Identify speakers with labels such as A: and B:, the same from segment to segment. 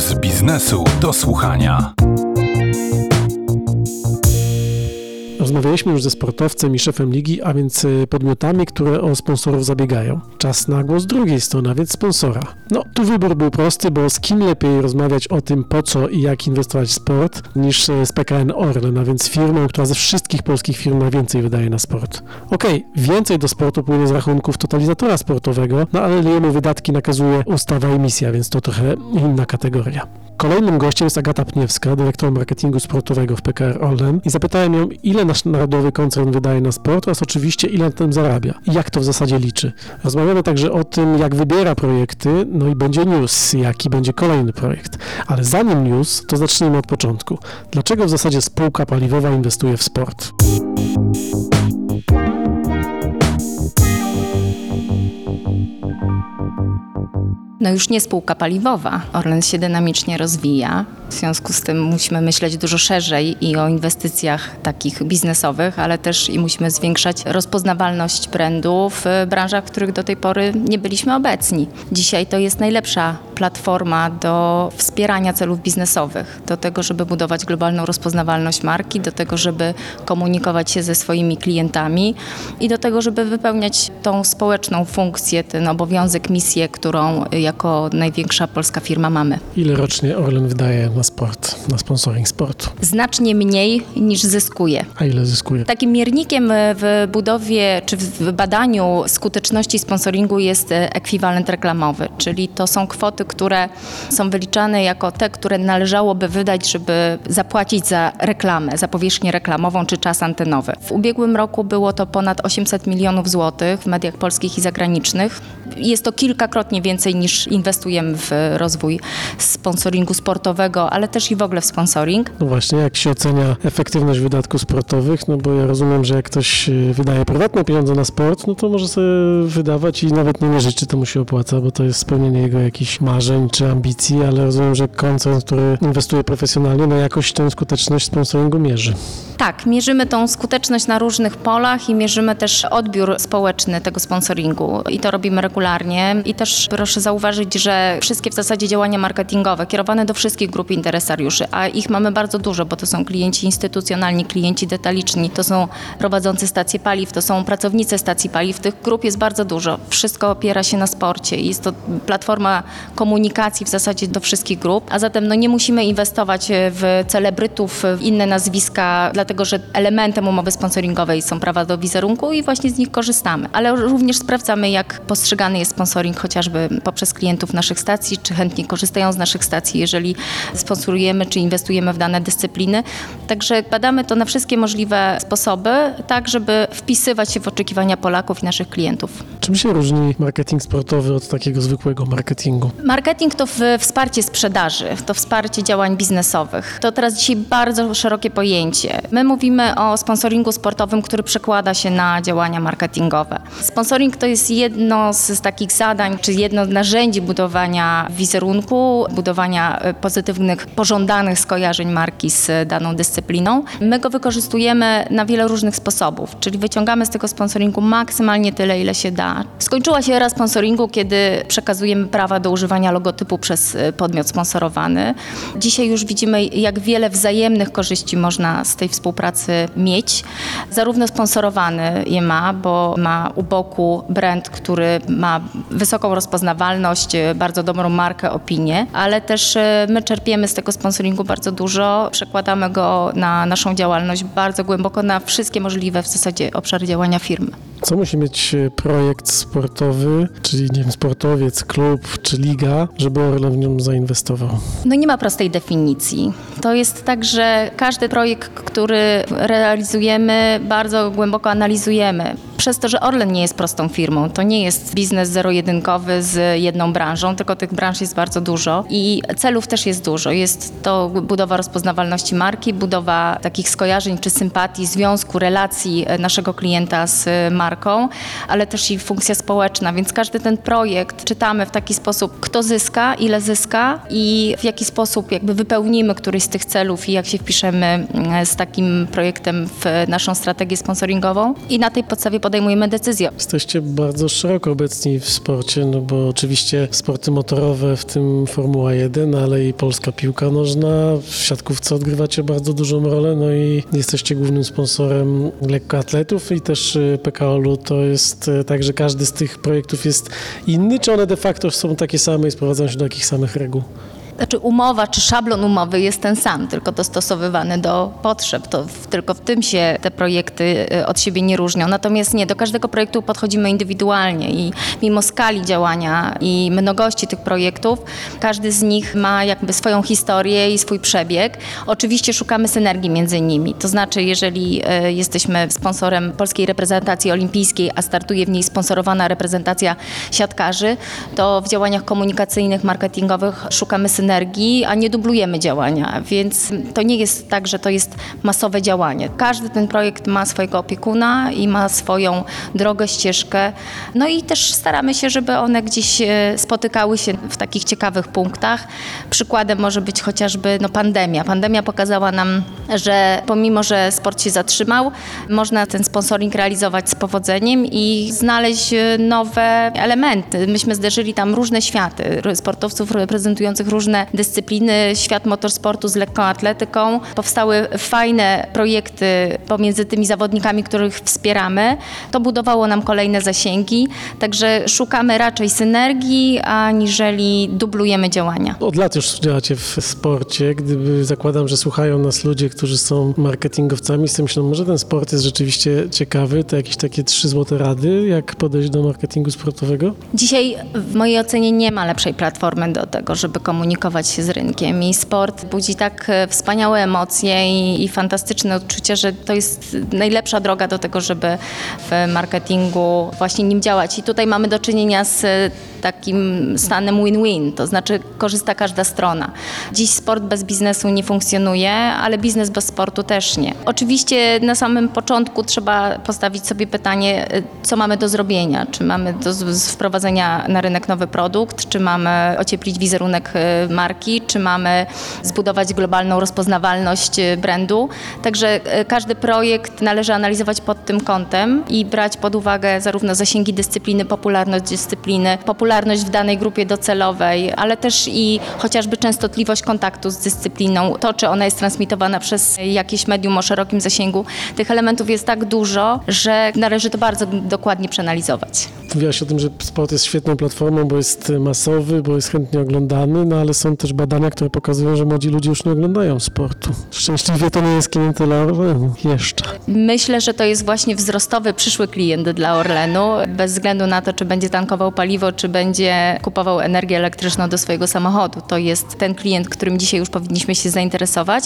A: z biznesu do słuchania.
B: Rozmawialiśmy już ze sportowcem i szefem ligi, a więc y, podmiotami, które o sponsorów zabiegają. Czas na głos drugiej strony, a więc sponsora. No, tu wybór był prosty, bo z kim lepiej rozmawiać o tym, po co i jak inwestować w sport, niż y, z PKN Orlen, a więc firmą, która ze wszystkich polskich firm najwięcej wydaje na sport. Okej, okay, więcej do sportu płynie z rachunków totalizatora sportowego, no ale jemu wydatki nakazuje ustawa emisja, więc to trochę inna kategoria. Kolejnym gościem jest Agata Pniewska, dyrektor marketingu sportowego w PKR Orlen i zapytałem ją, ile nasz narodowy koncern wydaje na sport oraz oczywiście ile na tym zarabia i jak to w zasadzie liczy. Rozmawiamy także o tym, jak wybiera projekty, no i będzie news, jaki będzie kolejny projekt. Ale zanim news, to zacznijmy od początku. Dlaczego w zasadzie spółka paliwowa inwestuje w sport?
C: no już nie spółka paliwowa. Orlen się dynamicznie rozwija. W związku z tym musimy myśleć dużo szerzej i o inwestycjach takich biznesowych, ale też i musimy zwiększać rozpoznawalność brandu w branżach, w których do tej pory nie byliśmy obecni. Dzisiaj to jest najlepsza platforma do wspierania celów biznesowych, do tego, żeby budować globalną rozpoznawalność marki, do tego, żeby komunikować się ze swoimi klientami i do tego, żeby wypełniać tą społeczną funkcję, ten obowiązek, misję, którą jako największa polska firma mamy.
B: Ile rocznie Orlen wydaje na sport, na sponsoring sportu?
C: Znacznie mniej niż zyskuje.
B: A ile zyskuje?
C: Takim miernikiem w budowie czy w badaniu skuteczności sponsoringu jest ekwiwalent reklamowy, czyli to są kwoty, które są wyliczane jako te, które należałoby wydać, żeby zapłacić za reklamę, za powierzchnię reklamową czy czas antenowy. W ubiegłym roku było to ponad 800 milionów złotych w mediach polskich i zagranicznych. Jest to kilkakrotnie więcej niż inwestujemy w rozwój sponsoringu sportowego, ale też i w ogóle w sponsoring.
B: No właśnie, jak się ocenia efektywność wydatków sportowych? No bo ja rozumiem, że jak ktoś y, wydaje prywatne pieniądze na sport, no to może sobie wydawać i nawet nie mierzyć, czy to mu się opłaca, bo to jest spełnienie jego jakichś marzeń czy ambicji, ale rozumiem, że koncern, który inwestuje profesjonalnie, no jakoś tę skuteczność sponsoringu mierzy.
C: Tak, mierzymy tą skuteczność na różnych polach i mierzymy też odbiór społeczny tego sponsoringu i to robimy regularnie. I też proszę zauważyć, że wszystkie w zasadzie działania marketingowe kierowane do wszystkich grup interesariuszy, a ich mamy bardzo dużo, bo to są klienci instytucjonalni, klienci detaliczni, to są prowadzący stacje paliw, to są pracownicy stacji paliw. Tych grup jest bardzo dużo. Wszystko opiera się na sporcie i jest to platforma komunikacji w zasadzie do wszystkich grup, a zatem no, nie musimy inwestować w celebrytów, w inne nazwiska, dlatego że elementem umowy sponsoringowej są prawa do wizerunku i właśnie z nich korzystamy. Ale również sprawdzamy, jak postrzegany jest sponsoring chociażby poprzez klientów naszych stacji, czy chętnie korzystają z naszych stacji, jeżeli sponsorujemy czy inwestujemy w dane dyscypliny. Także badamy to na wszystkie możliwe sposoby, tak żeby wpisywać się w oczekiwania Polaków i naszych klientów.
B: Czym się różni marketing sportowy od takiego zwykłego marketingu?
C: Marketing to wsparcie sprzedaży, to wsparcie działań biznesowych. To teraz dzisiaj bardzo szerokie pojęcie. My mówimy o sponsoringu sportowym, który przekłada się na działania marketingowe. Sponsoring to jest jedno z takich zadań, czy jedno z narzędzi budowania wizerunku, budowania e, pozytywnych, pożądanych skojarzeń marki z daną dyscypliną. My go wykorzystujemy na wiele różnych sposobów, czyli wyciągamy z tego sponsoringu maksymalnie tyle, ile się da. Skończyła się era sponsoringu, kiedy przekazujemy prawa do używania logotypu przez e, podmiot sponsorowany. Dzisiaj już widzimy, jak wiele wzajemnych korzyści można z tej współpracy mieć. Zarówno sponsorowany je ma, bo ma u boku brand, który ma wysoką rozpoznawalność, e, bardzo dobrą markę, opinię, ale też e, my czerpiemy z tego sponsoringu bardzo dużo, przekładamy go na naszą działalność bardzo głęboko, na wszystkie możliwe w zasadzie obszary działania firmy.
B: Co musi mieć e, projekt sportowy, czyli nie wiem, sportowiec, klub czy liga, żeby Orlen w nią zainwestował?
C: No nie ma prostej definicji. To jest tak, że każdy projekt, który realizujemy, bardzo głęboko analizujemy. Przez to, że Orlen nie jest prostą firmą, to nie jest biznes zero-jedynkowy z jedną branżą, tylko tych branż jest bardzo dużo i celów też jest dużo. Jest to budowa rozpoznawalności marki, budowa takich skojarzeń czy sympatii, związku, relacji naszego klienta z marką marką, ale też i funkcja społeczna, więc każdy ten projekt czytamy w taki sposób, kto zyska, ile zyska i w jaki sposób jakby wypełnimy któryś z tych celów i jak się wpiszemy mm, z takim projektem w naszą strategię sponsoringową. I na tej podstawie podejmujemy decyzję.
B: Jesteście bardzo szeroko obecni w sporcie, no bo oczywiście sporty motorowe, w tym Formuła 1, ale i polska piłka nożna. W siatkówce odgrywacie bardzo dużą rolę, no i jesteście głównym sponsorem lekkoatletów i też y, PKO-u to jest y, tak, że każdy z tych projektów jest inny, czy one de facto są takie same i sprowadzają się do takich samych reguł?
C: Znaczy umowa czy szablon umowy jest ten sam, tylko dostosowywany do potrzeb. To w, tylko w tym się te projekty y, od siebie nie różnią. Natomiast nie, do każdego projektu podchodzimy indywidualnie i mimo skali działania i mnogości tych projektów, każdy z nich ma jakby swoją historię i swój przebieg. Oczywiście szukamy synergii między nimi. To znaczy, jeżeli y, jesteśmy sponsorem polskiej reprezentacji olimpijskiej, a startuje w niej sponsorowana reprezentacja siatkarzy, to w działaniach komunikacyjnych, marketingowych szukamy synergii energii, a nie dublujemy działania, więc to nie jest tak, że to jest masowe działanie. Każdy ten projekt ma swojego opiekuna i ma swoją drogę, ścieżkę. No i też staramy się, żeby one gdzieś e, spotykały się w takich ciekawych punktach. Przykładem może być chociażby no, pandemia. Pandemia pokazała nam, że pomimo, że sport się zatrzymał, można ten sponsoring realizować z powodzeniem i znaleźć e, nowe elementy. Myśmy zderzyli tam różne światy sportowców reprezentujących różne dyscypliny, świat motorsportu z lekką atletyką. Powstały fajne projekty pomiędzy tymi zawodnikami, których wspieramy. To budowało nam kolejne zasięgi, także szukamy raczej synergii, aniżeli dublujemy działania.
B: Od lat już działacie w sporcie. Gdyby zakładam, że słuchają nas ludzie, którzy są marketingowcami, z tym myślą, może ten sport jest rzeczywiście ciekawy, to jakieś takie trzy złote rady, jak podejść do marketingu sportowego?
C: Dzisiaj w mojej ocenie nie ma lepszej platformy do tego, żeby komunikować się z rynkiem i sport budzi tak e, wspaniałe emocje i, i fantastyczne odczucie, że to jest najlepsza droga do tego, żeby w marketingu właśnie nim działać. I tutaj mamy do czynienia z e, takim stanem win-win, to znaczy korzysta każda strona. Dziś sport bez biznesu nie funkcjonuje, ale biznes bez sportu też nie. Oczywiście na samym początku trzeba postawić sobie pytanie, e, co mamy do zrobienia. Czy mamy do wprowadzenia na rynek nowy produkt, czy mamy ocieplić wizerunek marki, czy mamy zbudować globalną rozpoznawalność e, brandu. Także e, każdy projekt należy analizować pod tym kątem i brać pod uwagę zarówno zasięgi dyscypliny, popularność dyscypliny, popularność w danej grupie docelowej, ale też i chociażby częstotliwość kontaktu z dyscypliną, to czy ona jest transmitowana przez jakieś medium o szerokim zasięgu. Tych elementów jest tak dużo, że należy to bardzo dokładnie przeanalizować.
B: Mówiłaś o tym, że sport jest świetną platformą, bo jest masowy, bo jest chętnie oglądany, no ale są też badania, które pokazują, że młodzi ludzie już nie oglądają sportu. Szczęśliwie to nie jest klientela Orlenu jeszcze.
C: Myślę, że to jest właśnie wzrostowy przyszły klient dla Orlenu, bez względu na to, czy będzie tankował paliwo, czy będzie kupował energię elektryczną do swojego samochodu. To jest ten klient, którym dzisiaj już powinniśmy się zainteresować.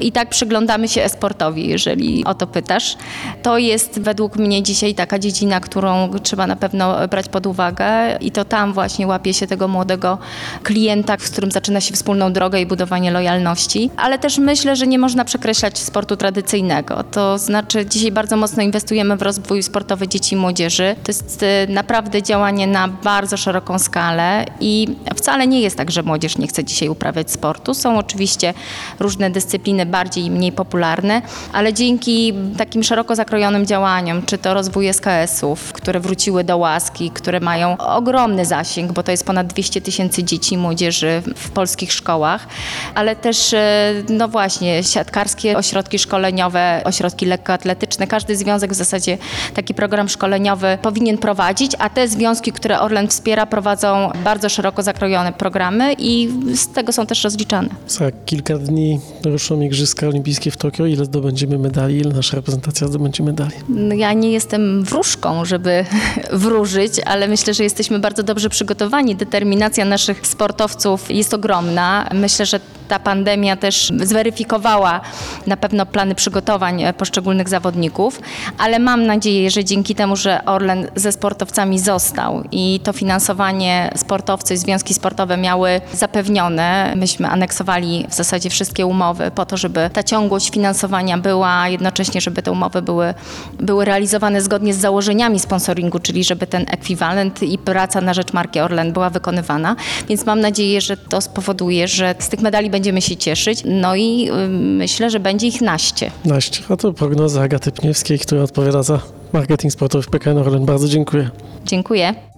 C: I tak przyglądamy się esportowi, jeżeli o to pytasz. To jest według mnie dzisiaj taka dziedzina, którą trzeba na pewno brać pod uwagę i to tam właśnie łapie się tego młodego klienta, z którym zaczyna się wspólną drogę i budowanie lojalności, ale też myślę, że nie można przekreślać sportu tradycyjnego. To znaczy dzisiaj bardzo mocno inwestujemy w rozwój sportowy dzieci i młodzieży. To jest y, naprawdę działanie na bardzo szeroką skalę i wcale nie jest tak, że młodzież nie chce dzisiaj uprawiać sportu. Są oczywiście różne dyscypliny bardziej i mniej popularne, ale dzięki takim szeroko zakrojonym działaniom, czy to rozwój SKS-ów, które wróciły do łaski, które mają ogromny zasięg, bo to jest ponad 200 tysięcy dzieci i młodzieży w polskich szkołach, ale też, e, no właśnie, siatkarskie ośrodki szkoleniowe, ośrodki lekkoatletyczne. Każdy związek w zasadzie taki program szkoleniowy powinien prowadzić, a te związki, które Orlen wspiera, prowadzą bardzo szeroko zakrojone programy i z tego są też rozliczane.
B: Za kilka dni ruszą Igrzyska Olimpijskie w Tokio. Ile zdobędziemy medali? Ile nasza reprezentacja zdobędzie medali?
C: No, ja nie jestem wróżką, żeby wróżyć, ale myślę, że jesteśmy bardzo dobrze przygotowani. Determinacja naszych sportowców jest jest ogromna. Myślę, że ta pandemia też zweryfikowała na pewno plany przygotowań e, poszczególnych zawodników, ale mam nadzieję, że dzięki temu, że Orlen ze sportowcami został i to finansowanie sportowcy, związki sportowe miały zapewnione, myśmy aneksowali w zasadzie wszystkie umowy po to, żeby ta ciągłość finansowania była, jednocześnie, żeby te umowy były, były realizowane zgodnie z założeniami sponsoringu, czyli żeby ten ekwiwalent i praca na rzecz marki Orlen była wykonywana. Więc mam nadzieję, że to spowoduje, że z tych medali będziemy się cieszyć. No i y, myślę, że będzie ich naście.
B: Naście. A to prognoza Agaty Pniewskiej, która odpowiada za marketing sportowy w PKN Orlen. Bardzo dziękuję.
C: Dziękuję.